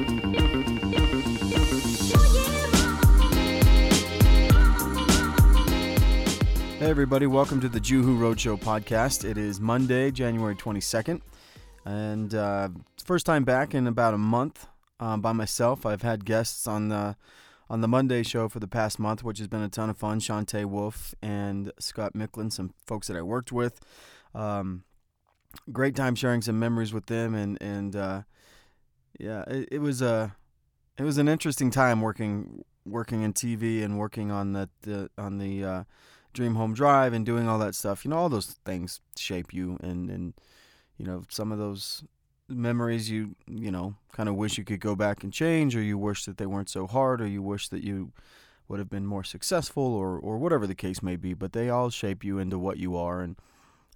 Hey, everybody, welcome to the Juhu Roadshow podcast. It is Monday, January 22nd, and uh, first time back in about a month um, by myself. I've had guests on the on the Monday show for the past month, which has been a ton of fun. Shantae Wolf and Scott Micklin, some folks that I worked with. Um, great time sharing some memories with them, and and uh, yeah, it, it was a it was an interesting time working working in TV and working on the, the on the uh, Dream Home Drive and doing all that stuff. You know, all those things shape you, and and you know some of those memories you you know kind of wish you could go back and change, or you wish that they weren't so hard, or you wish that you would have been more successful, or or whatever the case may be. But they all shape you into what you are, and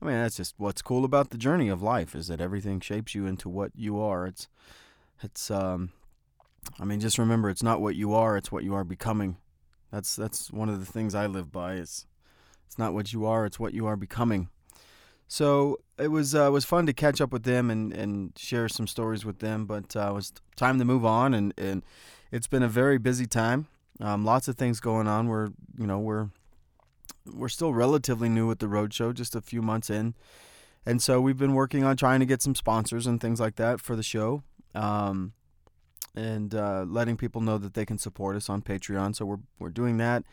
I mean that's just what's cool about the journey of life is that everything shapes you into what you are. It's it's um I mean just remember it's not what you are, it's what you are becoming. That's that's one of the things I live by. Is it's not what you are; it's what you are becoming. So it was uh, was fun to catch up with them and, and share some stories with them. But uh, it was time to move on, and, and it's been a very busy time. Um, lots of things going on. We're you know we're we're still relatively new at the roadshow, just a few months in, and so we've been working on trying to get some sponsors and things like that for the show. Um, and uh, letting people know that they can support us on Patreon. So we're we're doing that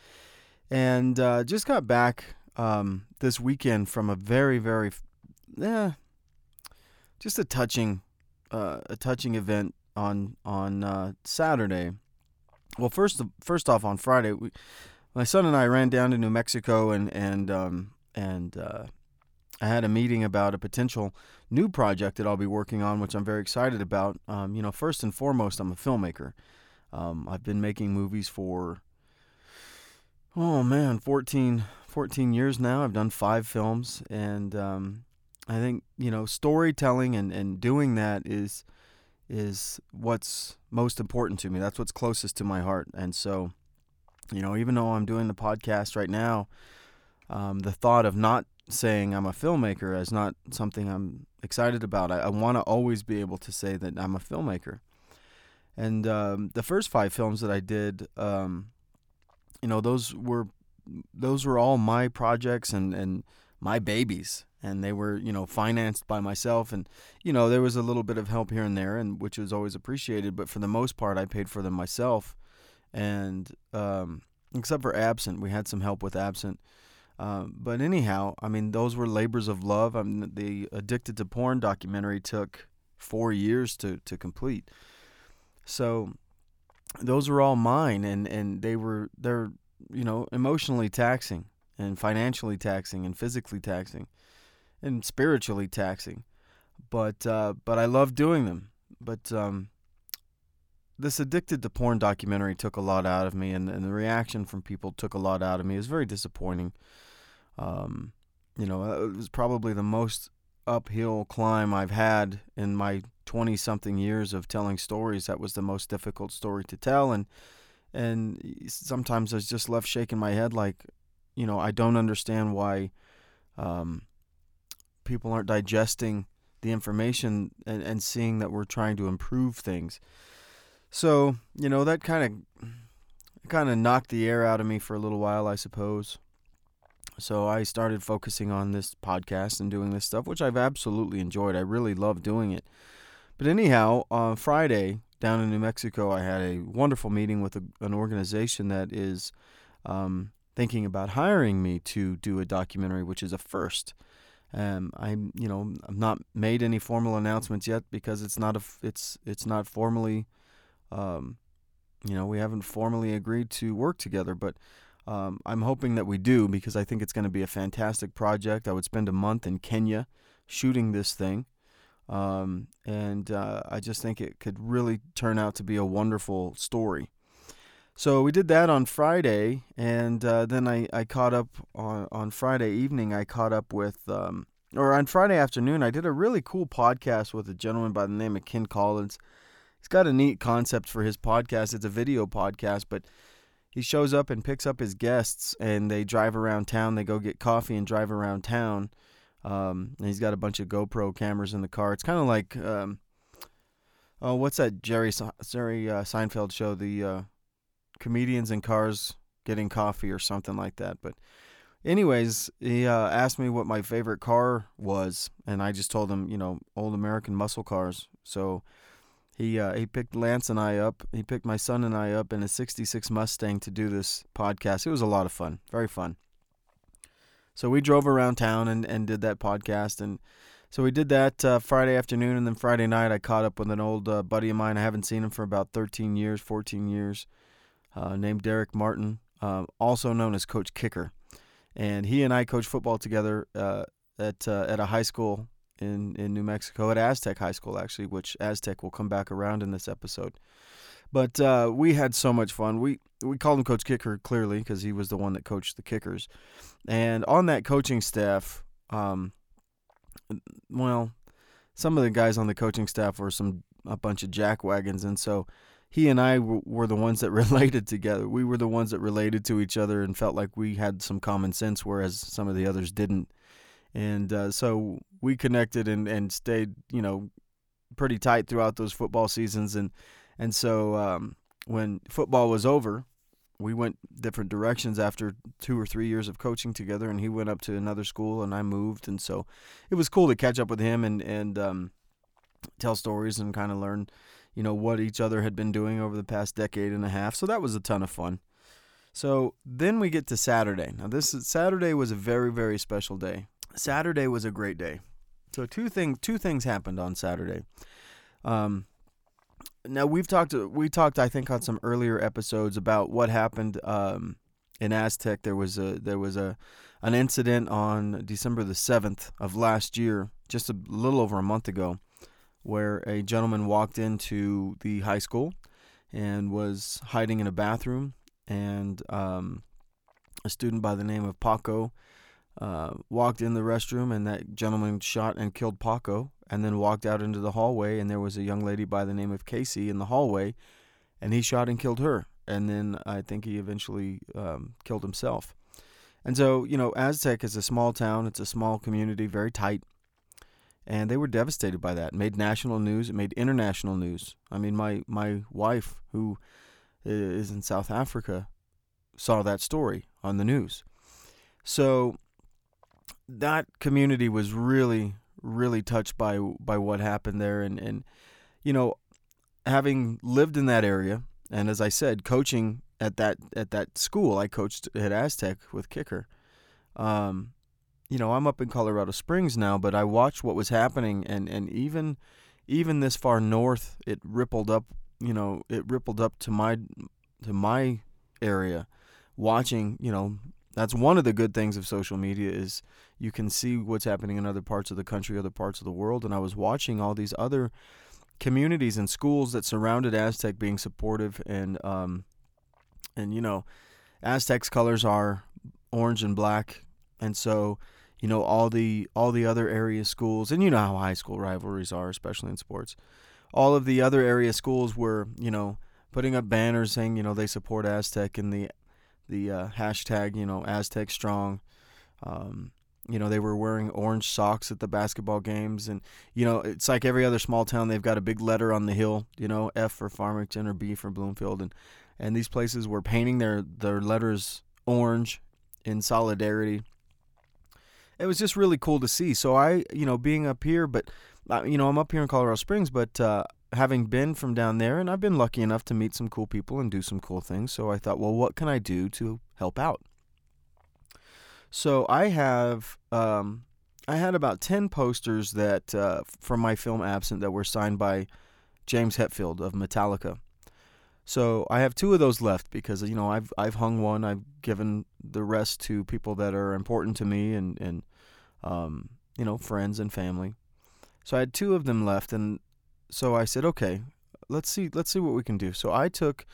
and uh, just got back um, this weekend from a very very yeah just a touching uh, a touching event on on uh, Saturday. Well, first first off on Friday, we, my son and I ran down to New Mexico and and um, and uh, I had a meeting about a potential new project that I'll be working on, which I'm very excited about. Um, you know, first and foremost, I'm a filmmaker. Um, I've been making movies for oh man 14 14 years now i've done five films and um, i think you know storytelling and, and doing that is is what's most important to me that's what's closest to my heart and so you know even though i'm doing the podcast right now um, the thought of not saying i'm a filmmaker is not something i'm excited about. I, I want to always be able to say that i'm a filmmaker. And um, the first five films that i did um, you know those were those were all my projects and and my babies. And they were you know financed by myself. And you know there was a little bit of help here and there and which was always appreciated. But for the most part I paid for them myself. And um, except for absent. We had some help with absent um, but anyhow I mean those were labors of love. I mean the addicted to porn documentary took four years to to complete. So those were all mine and and they were they're you know emotionally taxing and financially taxing and physically taxing and spiritually taxing. But uh, but I love doing them. But um, this addicted to porn documentary took a lot out of me and, and the reaction from people took a lot out of me. It was very disappointing um, you know it was probably the most uphill climb I've had in my 20 something years of telling stories. That was the most difficult story to tell. And and sometimes I was just left shaking my head like you know I don't understand why um, people aren't digesting the information and, and seeing that we're trying to improve things. So you know that kind of kind of knocked the air out of me for a little while I suppose so I started focusing on this podcast and doing this stuff, which I've absolutely enjoyed. I really love doing it. But anyhow, on Friday down in New Mexico, I had a wonderful meeting with a, an organization that is um, thinking about hiring me to do a documentary, which is a first. Um, I'm, you know, I've not made any formal announcements yet because it's not a, it's, it's not formally, um, you know, we haven't formally agreed to work together. But um, I'm hoping that we do because I think it's going to be a fantastic project. I would spend a month in Kenya shooting this thing. Um, and uh, I just think it could really turn out to be a wonderful story. So we did that on Friday, and uh, then I, I caught up on, on Friday evening. I caught up with, um, or on Friday afternoon, I did a really cool podcast with a gentleman by the name of Ken Collins. He's got a neat concept for his podcast. It's a video podcast, but he shows up and picks up his guests and they drive around town. They go get coffee and drive around town. Um, and he's got a bunch of GoPro cameras in the car. It's kind of like um, oh, what's that Jerry Jerry uh, Seinfeld show? The uh, comedians in cars getting coffee or something like that. But anyways, he uh, asked me what my favorite car was, and I just told him, you know, old American muscle cars. So he uh, he picked Lance and I up. He picked my son and I up in a '66 Mustang to do this podcast. It was a lot of fun, very fun. So we drove around town and, and did that podcast, and so we did that uh, Friday afternoon, and then Friday night I caught up with an old uh, buddy of mine. I haven't seen him for about 13 years, 14 years, uh, named Derek Martin, um, also known as Coach Kicker and he and I coached football together uh, at uh, at a high school in in New Mexico at Aztec High School actually, which Aztec will come back around in this episode. But uh, we had so much fun. We we called him Coach Kicker clearly because he was the one that coached the kickers, and on that coaching staff, um, well, some of the guys on the coaching staff were some a bunch of jack wagons, and so he and I w- were the ones that related together. We were the ones that related to each other and felt like we had some common sense, whereas some of the others didn't. And uh, so we connected and, and stayed, you know, pretty tight throughout those football seasons. And and so um, when football was over, we went different directions after two or three years of coaching together. And he went up to another school, and I moved. And so it was cool to catch up with him and and um, tell stories and kind of learn you know, what each other had been doing over the past decade and a half. So that was a ton of fun. So then we get to Saturday. Now this is, Saturday was a very very special day. Saturday was a great day. So two things two things happened on Saturday. Um, now we've talked we talked I think on some earlier episodes about what happened um, in Aztec. There was a there was a an incident on December the seventh of last year, just a little over a month ago, where a gentleman walked into the high school and was hiding in a bathroom, and um, a student by the name of Paco uh, walked in the restroom, and that gentleman shot and killed Paco, and then walked out into the hallway, and there was a young lady by the name of Casey in the hallway, and he shot and killed her, and then I think he eventually um, killed himself. And so, you know, Aztec is a small town, it's a small community, very tight and they were devastated by that. Made national news. It made international news. I mean, my my wife, who is in South Africa, saw that story on the news. So that community was really really touched by by what happened there and and you know having lived in that area and as I said coaching at that at that school I coached at Aztec with kicker um, you know, I'm up in Colorado Springs now, but I watched what was happening, and and even even this far north, it rippled up. You know, it rippled up to my to my area. Watching, you know, that's one of the good things of social media is you can see what's happening in other parts of the country, other parts of the world. And I was watching all these other communities and schools that surrounded Aztec being supportive and um and you know, Aztec's colors are orange and black, and so you know all the all the other area schools and you know how high school rivalries are especially in sports all of the other area schools were you know putting up banners saying you know they support aztec and the the uh, hashtag you know aztec strong. Um, you know they were wearing orange socks at the basketball games and you know it's like every other small town they've got a big letter on the hill you know f for farmington or b for bloomfield. And and these places were painting their their letters orange in solidarity. It was just really cool to see. So I, you know, being up here, but uh, you know, I'm up here in Colorado Springs, but uh, having been from down there, and I've been lucky enough to meet some cool people and do some cool things. So I thought, well, what can I do to help out? So I have, um, I had about ten posters that uh, from my film Absent that were signed by James Hetfield of Metallica. So I have two of those left because you know I've I've hung one. I've given the rest to people that are important to me and and um, you know, friends and family. So I had two of them left, and so I said, okay, let's see, let's see what we can do. So I took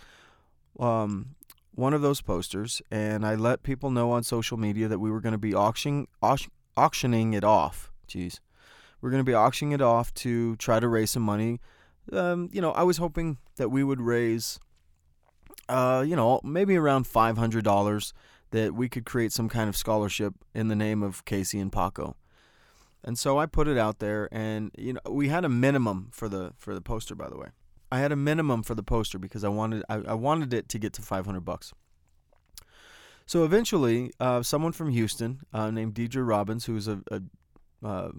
um, one of those posters, and I let people know on social media that we were going to be auctioning auctioning it off. Jeez, we're going to be auctioning it off to try to raise some money. Um, you know, I was hoping that we would raise, uh, you know, maybe around five hundred dollars that we could create some kind of scholarship in the name of Casey and Paco. And so I put it out there and you know we had a minimum for the for the poster by the way. I had a minimum for the poster because I wanted I, I wanted it to get to 500 bucks. So eventually, uh, someone from Houston uh, named Deidre Robbins, who's a, a, uh,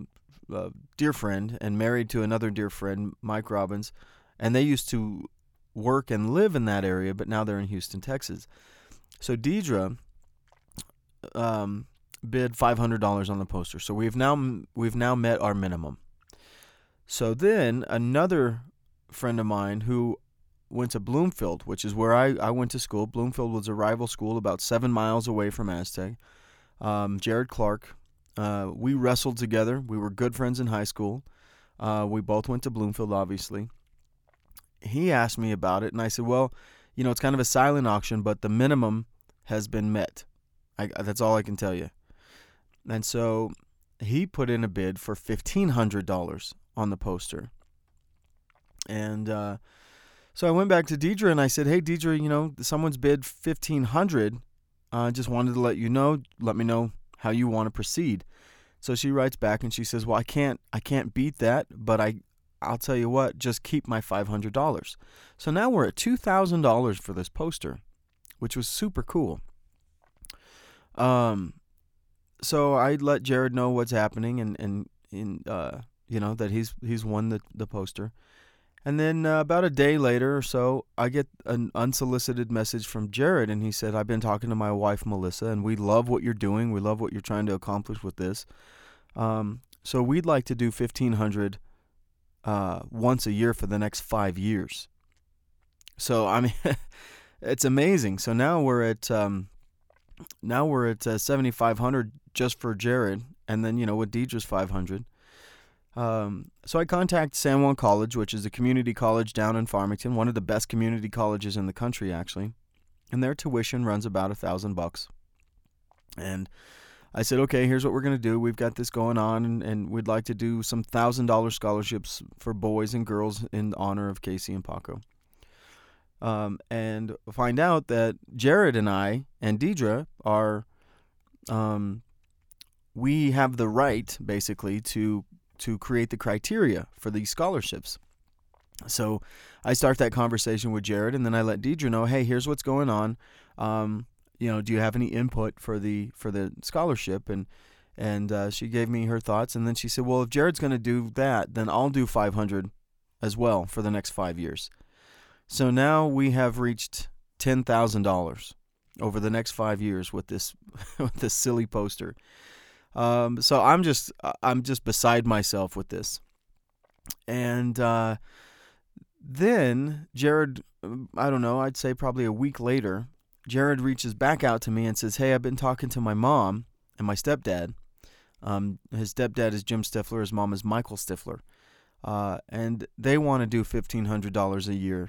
a, dear friend and married to another dear friend, Mike Robbins, and they used to work and live in that area, but now they're in Houston, Texas. So Deidre um, bid five hundred dollars on the poster. So we've now we've now met our minimum. So then another friend of mine who went to Bloomfield, which is where I, I went to school. Bloomfield was a rival school about seven miles away from Aztec. Um, Jared Clark. Uh, we wrestled together. We were good friends in high school. Uh, we both went to Bloomfield, obviously. He asked me about it, and I said, Well, you know, it's kind of a silent auction, but the minimum has been met. I, that's all I can tell you. And so he put in a bid for $1,500 on the poster. And uh, so I went back to Deidre and I said, "Hey, Deidre, you know someone's bid fifteen hundred. I uh, just wanted to let you know. Let me know how you want to proceed." So she writes back and she says, "Well, I can't, I can't beat that, but I, I'll tell you what, just keep my five hundred dollars." So now we're at two thousand dollars for this poster, which was super cool. Um, so I let Jared know what's happening and and uh, you know that he's he's won the the poster. And then uh, about a day later or so, I get an unsolicited message from Jared, and he said, I've been talking to my wife, Melissa, and we love what you're doing. We love what you're trying to accomplish with this. Um, so we'd like to do 1500 uh, once a year for the next five years. So, I mean, it's amazing. So now we're at. Um, now we're at uh, 7500 just for Jared and then you know with Deidre's 500 um, so I contact San Juan College, which is a community college down in Farmington, one of the best community colleges in the country, actually. And their tuition runs about a thousand bucks. And I said, okay, here's what we're going to do. We've got this going on, and, and we'd like to do some thousand dollar scholarships for boys and girls in honor of Casey and Paco. Um, and find out that Jared and I and Deidre are, um, we have the right basically to to create the criteria for these scholarships. So I start that conversation with Jared, and then I let Deidre know, hey, here's what's going on. Um, you know, do you have any input for the for the scholarship? And and uh, she gave me her thoughts, and then she said, well, if Jared's going to do that, then I'll do 500 as well for the next five years. So now we have reached ten thousand dollars over the next five years with this with this silly poster. Um, so I'm just I'm just beside myself with this. And uh, then Jared, I don't know, I'd say probably a week later, Jared reaches back out to me and says, "Hey, I've been talking to my mom and my stepdad. Um, his stepdad is Jim Stifler. His mom is Michael Stifler, uh, and they want to do fifteen hundred dollars a year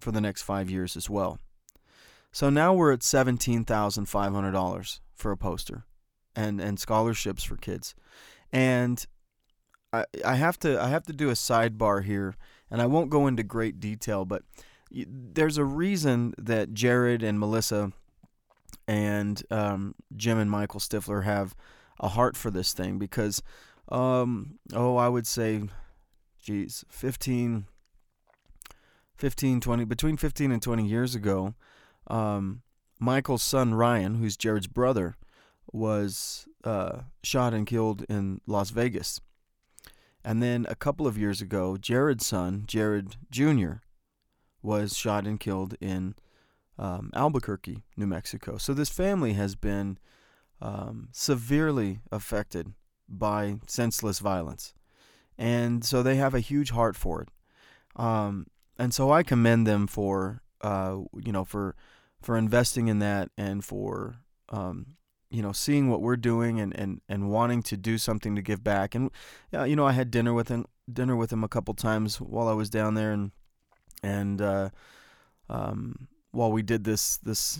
for the next five years as well. So now we're at seventeen thousand five hundred dollars for a poster and and scholarships for kids. And I I have to I have to do a sidebar here, and I won't go into great detail, but there's a reason that Jared and Melissa and um, Jim and Michael Stifler have a heart for this thing because um, oh I would say geez 15 15 20 between 15 and 20 years ago um, Michael's son Ryan who's Jared's brother was uh, shot and killed in Las Vegas. And then a couple of years ago, Jared's son, Jared Jr., was shot and killed in um, Albuquerque, New Mexico. So this family has been um, severely affected by senseless violence. And so they have a huge heart for it. Um, and so I commend them for, uh, you know, for, for investing in that and for um, you know, seeing what we're doing and, and, and wanting to do something to give back. And, uh, you know, I had dinner with him, dinner with him a couple times while I was down there. And, and, uh, um, while we did this, this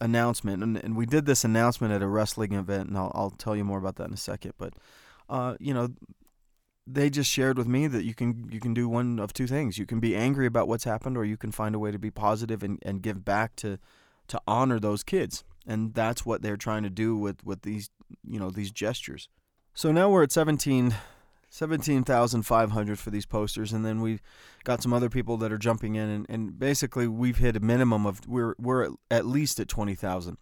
announcement and, and we did this announcement at a wrestling event and I'll, I'll tell you more about that in a second. But, uh, you know, they just shared with me that you can you can do one of two things. You can be angry about what's happened, or you can find a way to be positive and, and give back to to honor those kids and that's what they're trying to do with with these you know these gestures. So now we're at seventeen 17,500 for these posters, and then we've got some other people that are jumping in, and, and basically we've hit a minimum of we're we're at least at 20,000.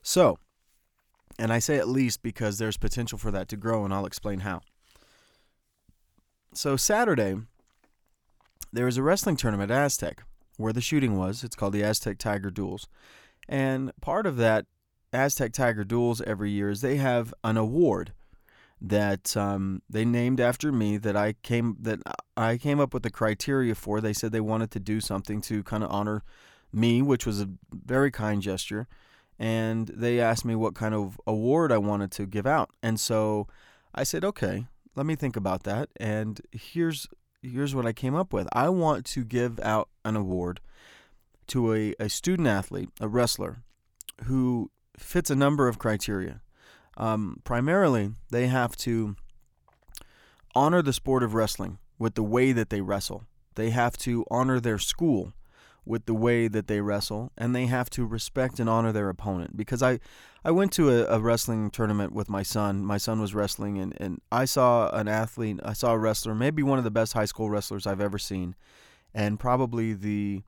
So, and I say at least because there's potential for that to grow, and I'll explain how. So Saturday, there was a wrestling tournament at Aztec where the shooting was. It's called the Aztec Tiger Duels, and part of that Aztec Tiger Duels every year is they have an award that um, they named after me that I came that I came up with the criteria for. They said they wanted to do something to kind of honor me, which was a very kind gesture, and they asked me what kind of award I wanted to give out, and so I said, okay, let me think about that. And here's here's what I came up with. I want to give out an award to a, a student athlete, a wrestler, who fits a number of criteria. Um, primarily, they have to honor the sport of wrestling with the way that they wrestle. They have to honor their school with the way that they wrestle, and they have to respect and honor their opponent. Because I, I went to a, a, wrestling tournament with my son. My son was wrestling, and, and I saw an athlete, I saw a wrestler, maybe one of the best high school wrestlers I've ever seen, and probably the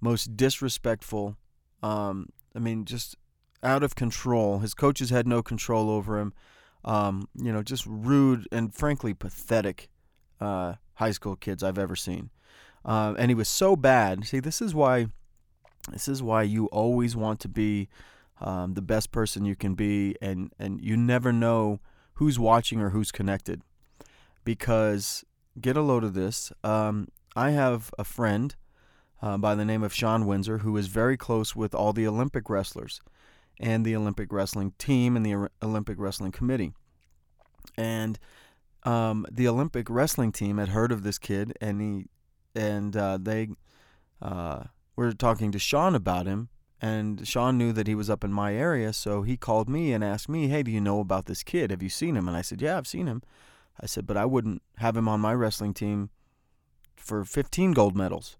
most disrespectful, um, I mean, just out of control. His coaches had no control over him. Um, you know, just rude and frankly pathetic uh, high school kids I've ever seen. Uh, and he was so bad. See, this is why this is why you always want to be um, the best person you can be, and and you never know who's watching or who's connected. Because get a load of this. Um, I have a friend uh, by the name of Sean Windsor who is very close with all the Olympic wrestlers and the Olympic wrestling team and the Olympic wrestling committee. And um, the Olympic wrestling team had heard of this kid, and he and uh, they uh, were talking to Sean about him. And Sean knew that he was up in my area, so he called me and asked me, "Hey, do you know about this kid? Have you seen him?" And I said, "Yeah, I've seen him." I said, "But I wouldn't have him on my wrestling team for 15 gold medals."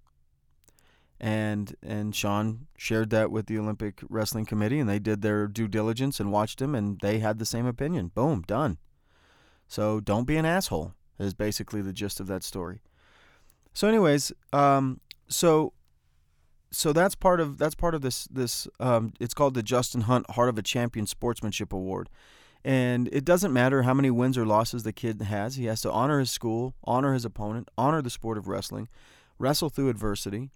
and and Sean shared that with the Olympic Wrestling Committee, and they did their due diligence and watched him, and they had the same opinion. Boom, done. So don't be an asshole is basically the gist of that story. So, anyways, um, so so that's part of that's part of this this um, it's called the Justin Hunt Heart of a Champion Sportsmanship Award. And it doesn't matter how many wins or losses the kid has. He has to honor his school, honor his opponent, honor the sport of wrestling, wrestle through adversity,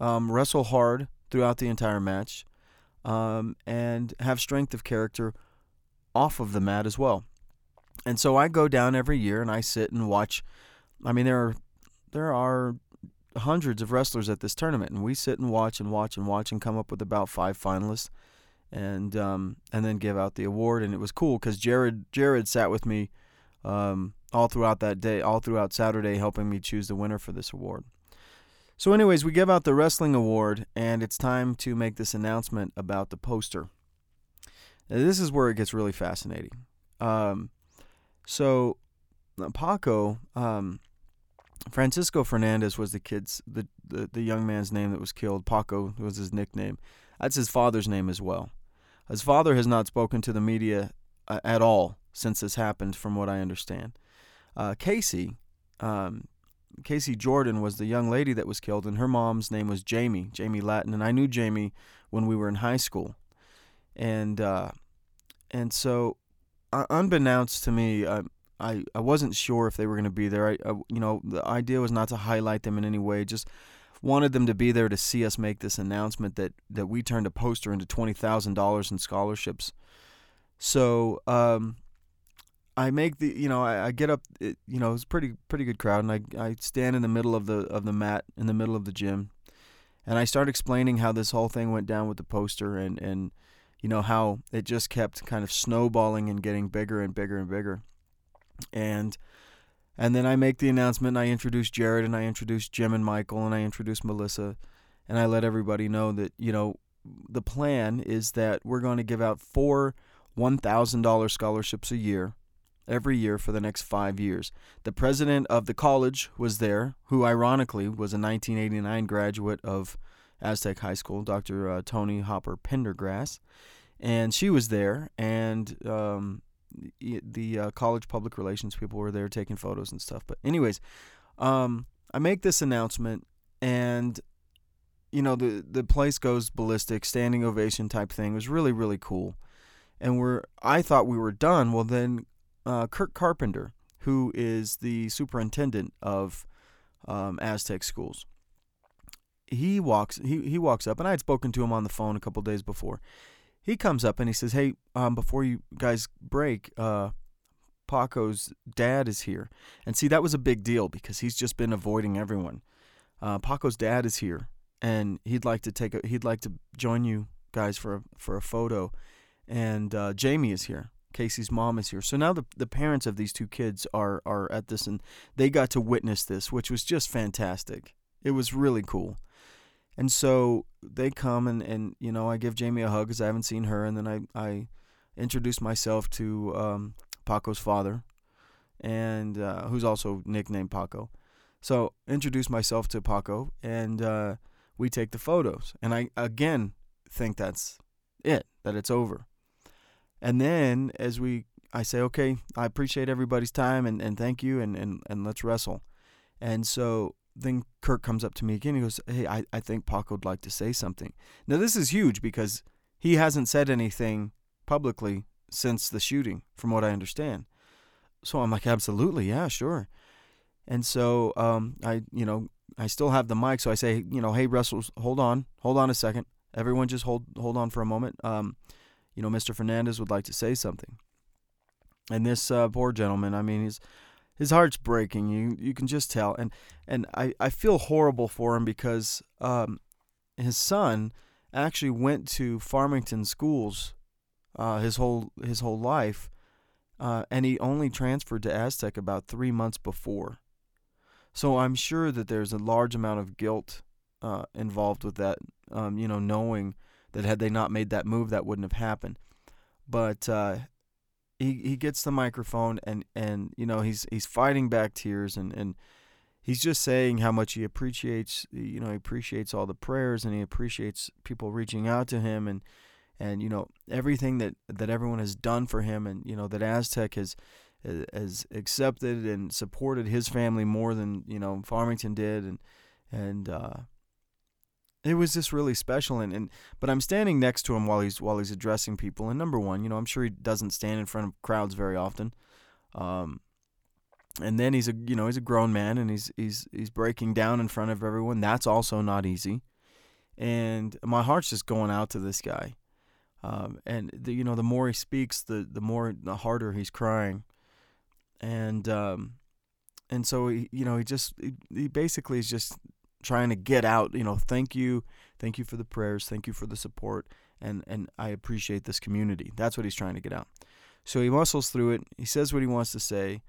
um, wrestle hard throughout the entire match, um, and have strength of character off of the mat as well. And so I go down every year and I sit and watch. I mean, there are there are hundreds of wrestlers at this tournament, and we sit and watch and watch and watch and come up with about five finalists, and um, and then give out the award. And it was cool because Jared Jared sat with me um, all throughout that day, all throughout Saturday, helping me choose the winner for this award. So, anyways, we give out the wrestling award, and it's time to make this announcement about the poster. Now, this is where it gets really fascinating. Um, so, Paco, um, Francisco Fernandez was the kid's the, the the young man's name that was killed. Paco was his nickname. That's his father's name as well. His father has not spoken to the media uh, at all since this happened, from what I understand. Uh, Casey, um, Casey Jordan was the young lady that was killed, and her mom's name was Jamie, Jamie Latin, and I knew Jamie when we were in high school, and uh, and so, uh, unbeknownst to me, I, I wasn't sure if they were going to be there. I, I, you know the idea was not to highlight them in any way, just wanted them to be there to see us make this announcement that that we turned a poster into twenty thousand dollars in scholarships. So um, I make the you know I, I get up it, you know it's pretty pretty good crowd and I I stand in the middle of the of the mat in the middle of the gym, and I start explaining how this whole thing went down with the poster and and you know how it just kept kind of snowballing and getting bigger and bigger and bigger, and and then I make the announcement and I introduce Jared and I introduce Jim and Michael and I introduce Melissa, and I let everybody know that you know the plan is that we're going to give out four one thousand dollar scholarships a year every year for the next five years. The president of the college was there, who ironically was a 1989 graduate of Aztec High School, Dr. Uh, Toni Hopper Pendergrass. And she was there, and um, the uh, college public relations people were there taking photos and stuff. But anyways, um, I make this announcement, and you know the the place goes ballistic, standing ovation type thing. It was really really cool, and we're I thought we were done. Well, then uh, Kirk Carpenter, who is the superintendent of um, Aztec schools, he walks he he walks up, and I had spoken to him on the phone a couple days before. He comes up and he says, "Hey, um, before you guys break, uh, Paco's dad is here." And see, that was a big deal because he's just been avoiding everyone. Uh, Paco's dad is here, and he'd like to take a he'd like to join you guys for a, for a photo. And uh, Jamie is here. Casey's mom is here. So now the the parents of these two kids are are at this, and they got to witness this, which was just fantastic. It was really cool. And so they come and, and you know I give Jamie a hug because I haven't seen her, and then I I introduce myself to um, Paco's father, and uh, who's also nicknamed Paco. So introduce myself to Paco, and uh, we take the photos. And I again think that's it, that it's over. And then as we I say, okay, I appreciate everybody's time and, and thank you and, and, and let's wrestle. And so then Kirk comes up to me again. He goes, Hey, I, I think Paco would like to say something. Now, this is huge because he hasn't said anything publicly since the shooting, from what I understand. So I'm like, Absolutely, yeah, sure. And so um, I, you know, I still have the mic, so I say, you know, hey Russell, hold on, hold on a second. Everyone, just hold hold on for a moment. Um, you know, Mr. Fernandez would like to say something. And this uh, poor gentleman, I mean, he's his heart's breaking. You you can just tell, and and I, I feel horrible for him because um, his son actually went to Farmington schools uh, his whole his whole life, uh, and he only transferred to Aztec about three months before. So I'm sure that there's a large amount of guilt uh, involved with that. Um, you know, knowing that had they not made that move, that wouldn't have happened. But uh, he he gets the microphone and and you know he's he's fighting back tears and and he's just saying how much he appreciates you know he appreciates all the prayers and he appreciates people reaching out to him and and you know everything that that everyone has done for him and you know that Aztec has has accepted and supported his family more than you know Farmington did and and uh, it was just really special and, and but I'm standing next to him while he's while he's addressing people and number one you know I'm sure he doesn't stand in front of crowds very often um, and then he's a you know he's a grown man and he's he's he's breaking down in front of everyone. That's also not easy and my heart's just going out to this guy um, and the, you know the more he speaks the the more the harder he's crying and um, and so he, you know he just he, he basically is just trying to get out, you know, thank you, thank you for the prayers, thank you for the support, and and I appreciate this community. That's what he's trying to get out. So he muscles through it. He says what he wants to say,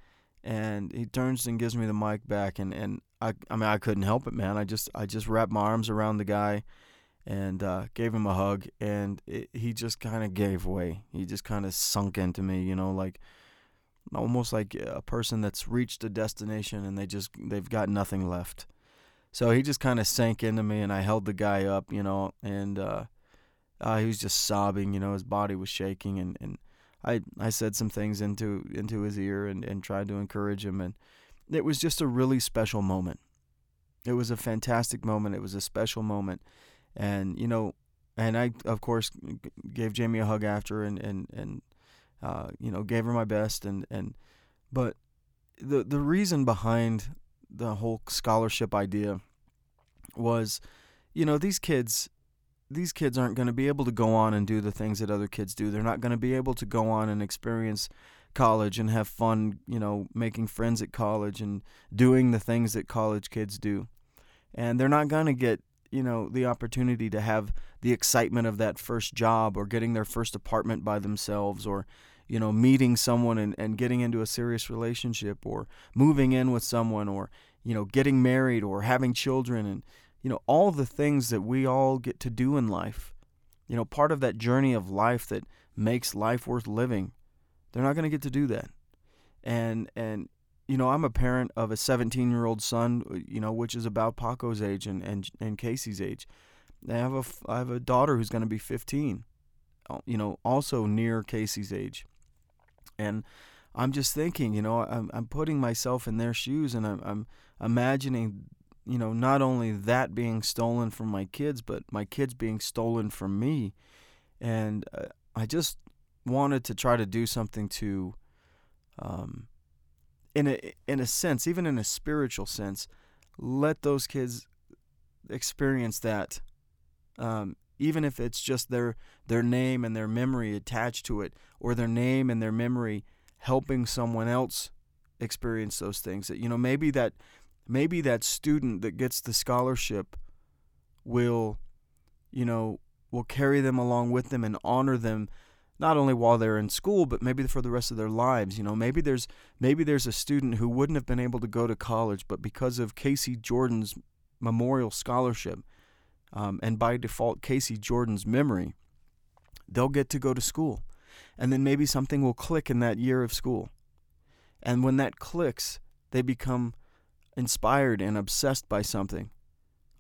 and he turns and gives me the mic back. And, and I I mean I couldn't help it, man. I just I just wrapped my arms around the guy, and uh, gave him a hug, and it, he just kind of gave way. He just kind of sunk into me, you know, like almost like a person that's reached a destination and they just they've got nothing left so he just kind of sank into me, and I held the guy up, you know, and uh, uh, he was just sobbing, you know, his body was shaking, and, and I I said some things into into his ear and, and tried to encourage him, and it was just a really special moment. It was a fantastic moment. It was a special moment, and you know, and I of course gave Jamie a hug after, and and and uh, you know gave her my best, and and but the the reason behind the whole scholarship idea was, you know, these kids these kids aren't going to be able to go on and do the things that other kids do. They're not going to be able to go on and experience college and have fun, you know, making friends at college and doing the things that college kids do. And they're not going to get, you know, the opportunity to have the excitement of that first job or getting their first apartment by themselves or you know, meeting someone and, and getting into a serious relationship or moving in with someone or, you know, getting married or having children and, you know, all the things that we all get to do in life. You know, part of that journey of life that makes life worth living. They're not going to get to do that. And, and, you know, I'm a parent of a 17 year old son, you know, which is about Paco's age and, and, and Casey's age. I have a, I have a daughter who's going to be 15, you know, also near Casey's age And I'm just thinking, you know, I'm, I'm putting myself in their shoes and I'm, I'm imagining, you know, not only that being stolen from my kids, but my kids being stolen from me. And uh, I just wanted to try to do something to, um, in a in a sense, even in a spiritual sense, let those kids experience that, um, even if it's just their their name and their memory attached to it, or their name and their memory helping someone else experience those things. That you know, maybe that maybe that student that gets the scholarship will, you know, will carry them along with them and honor them not only while they're in school but maybe for the rest of their lives you know maybe there's maybe there's a student who wouldn't have been able to go to college but because of casey jordan's memorial scholarship um, and by default casey jordan's memory they'll get to go to school. And then maybe something will click in that year of school. And when that clicks they become inspired and obsessed by something.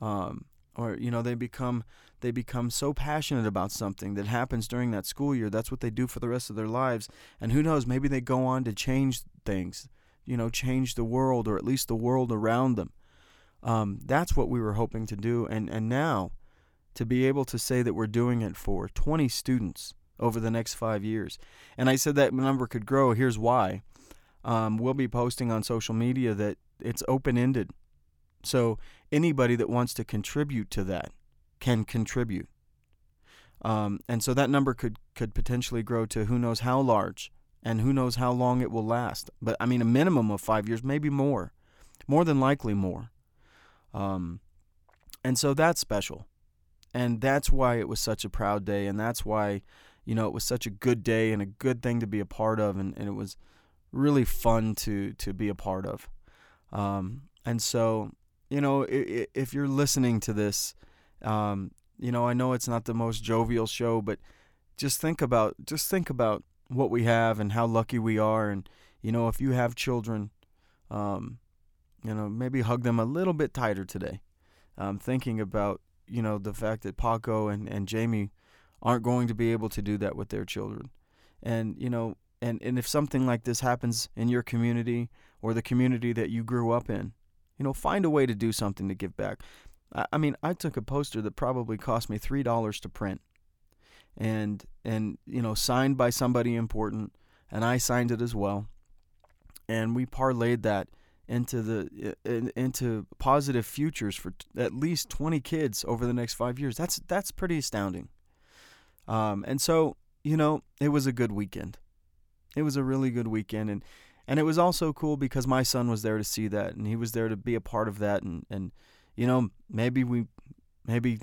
Um, or you know they become they become so passionate about something that happens during that school year that's what they do for the rest of their lives. And who knows maybe they go on to change things you know change the world or at least the world around them um, that's what we were hoping to do and and now to be able to say that we're doing it for 20 students over the next five years and i said that number could grow here's why um, we'll be posting on social media that it's open-ended so anybody that wants to contribute to that can contribute. Um, and so that number could, could potentially grow to who knows how large and who knows how long it will last. But I mean, a minimum of five years, maybe more, more than likely more. Um, and so that's special. And that's why it was such a proud day. And that's why, you know, it was such a good day and a good thing to be a part of. And, and it was really fun to, to be a part of. Um, and so you know, if you're listening to this, um, you know, I know it's not the most jovial show, but just think about just think about what we have and how lucky we are, and you know, if you have children, um, you know, maybe hug them a little bit tighter today. Um, thinking about you know the fact that Paco and and Jamie aren't going to be able to do that with their children, and you know, and and if something like this happens in your community or the community that you grew up in, you know, find a way to do something to give back. I, I mean, I took a poster that probably cost me three dollars to print, and and you know, signed by somebody important, and I signed it as well, and we parlayed that into the into positive futures for at least 20 kids over the next 5 years. That's that's pretty astounding. Um, and so, you know, it was a good weekend. It was a really good weekend and and it was also cool because my son was there to see that and he was there to be a part of that and and you know maybe we maybe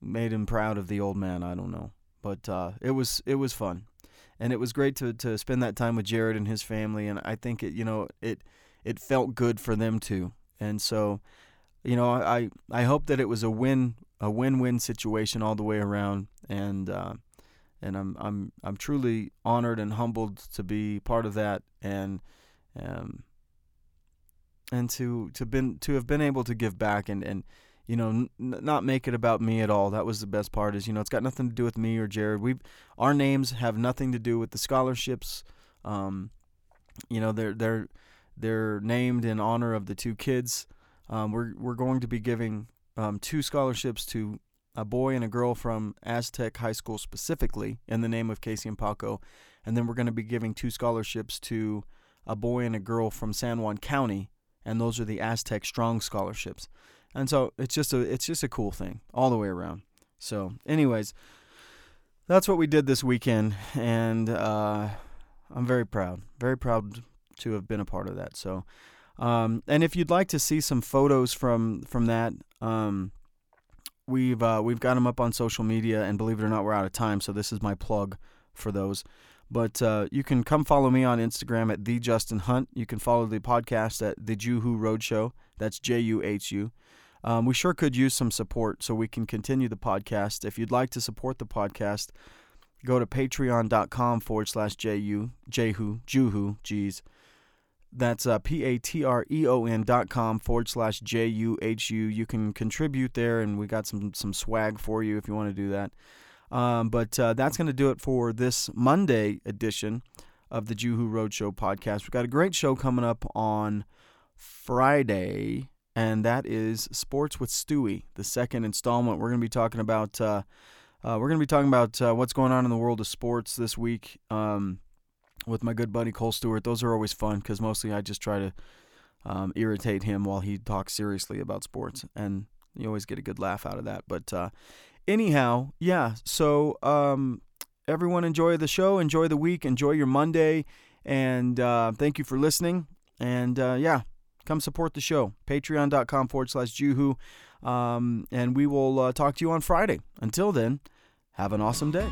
made him proud of the old man i don't know but uh, it was it was fun and it was great to to spend that time with jared and his family and i think it you know it it felt good for them too. And so you know i i hope that it was a win a win-win situation all the way around. And uh, and I'm I'm I'm truly honored and humbled to be part of that and um and to to been to have been able to give back and and you know n- not make it about me at all. That was the best part is you know it's got nothing to do with me or Jared. We our names have nothing to do with the scholarships. Um you know they're they're they're named in honor of the two kids um, we're we're going to be giving um, two scholarships to a boy and a girl from Aztec High School specifically in the name of Casey and Paco. And then we're going to be giving two scholarships to a boy and a girl from San Juan County, and those are the Aztec Strong scholarships. And so it's just a it's just a cool thing all the way around. So, anyways, that's what we did this weekend, and uh, I'm very proud, very proud to have been a part of that. So, um, and if you'd like to see some photos from from that, um, we've uh, we've got them up on social media, and believe it or not, we're out of time. So this is my plug for those. But uh, you can come follow me on Instagram at the Justin Hunt. You can follow the podcast at the Juhu Roadshow. That's J U H U. Um, we sure could use some support so we can continue the podcast. If you'd like to support the podcast, go to patreon.com forward slash J-U, Jehu, Juhu, geez. That's uh, P-A-T-R-E-O-N dot com forward slash J-U-H-U. You can contribute there, and we got some, some swag for you if you want to do that. Um, but uh, that's going to do it for this Monday edition of the Juhu Roadshow podcast. We've got a great show coming up on Friday, and that is Sports with Stewie, the second installment. We're going to be talking about uh, uh, we're going to be talking about uh, what's going on in the world of sports this week um, with my good buddy Cole Stewart. Those are always fun because mostly I just try to um, irritate him while he talks seriously about sports, and you always get a good laugh out of that. But uh, anyhow, yeah. So um, everyone enjoy the show, enjoy the week, enjoy your Monday, and uh, thank you for listening. And uh, yeah, come support the show. Patreon.com forward slash Juhu. Um, and we will uh, talk to you on Friday. Until then, have an awesome day.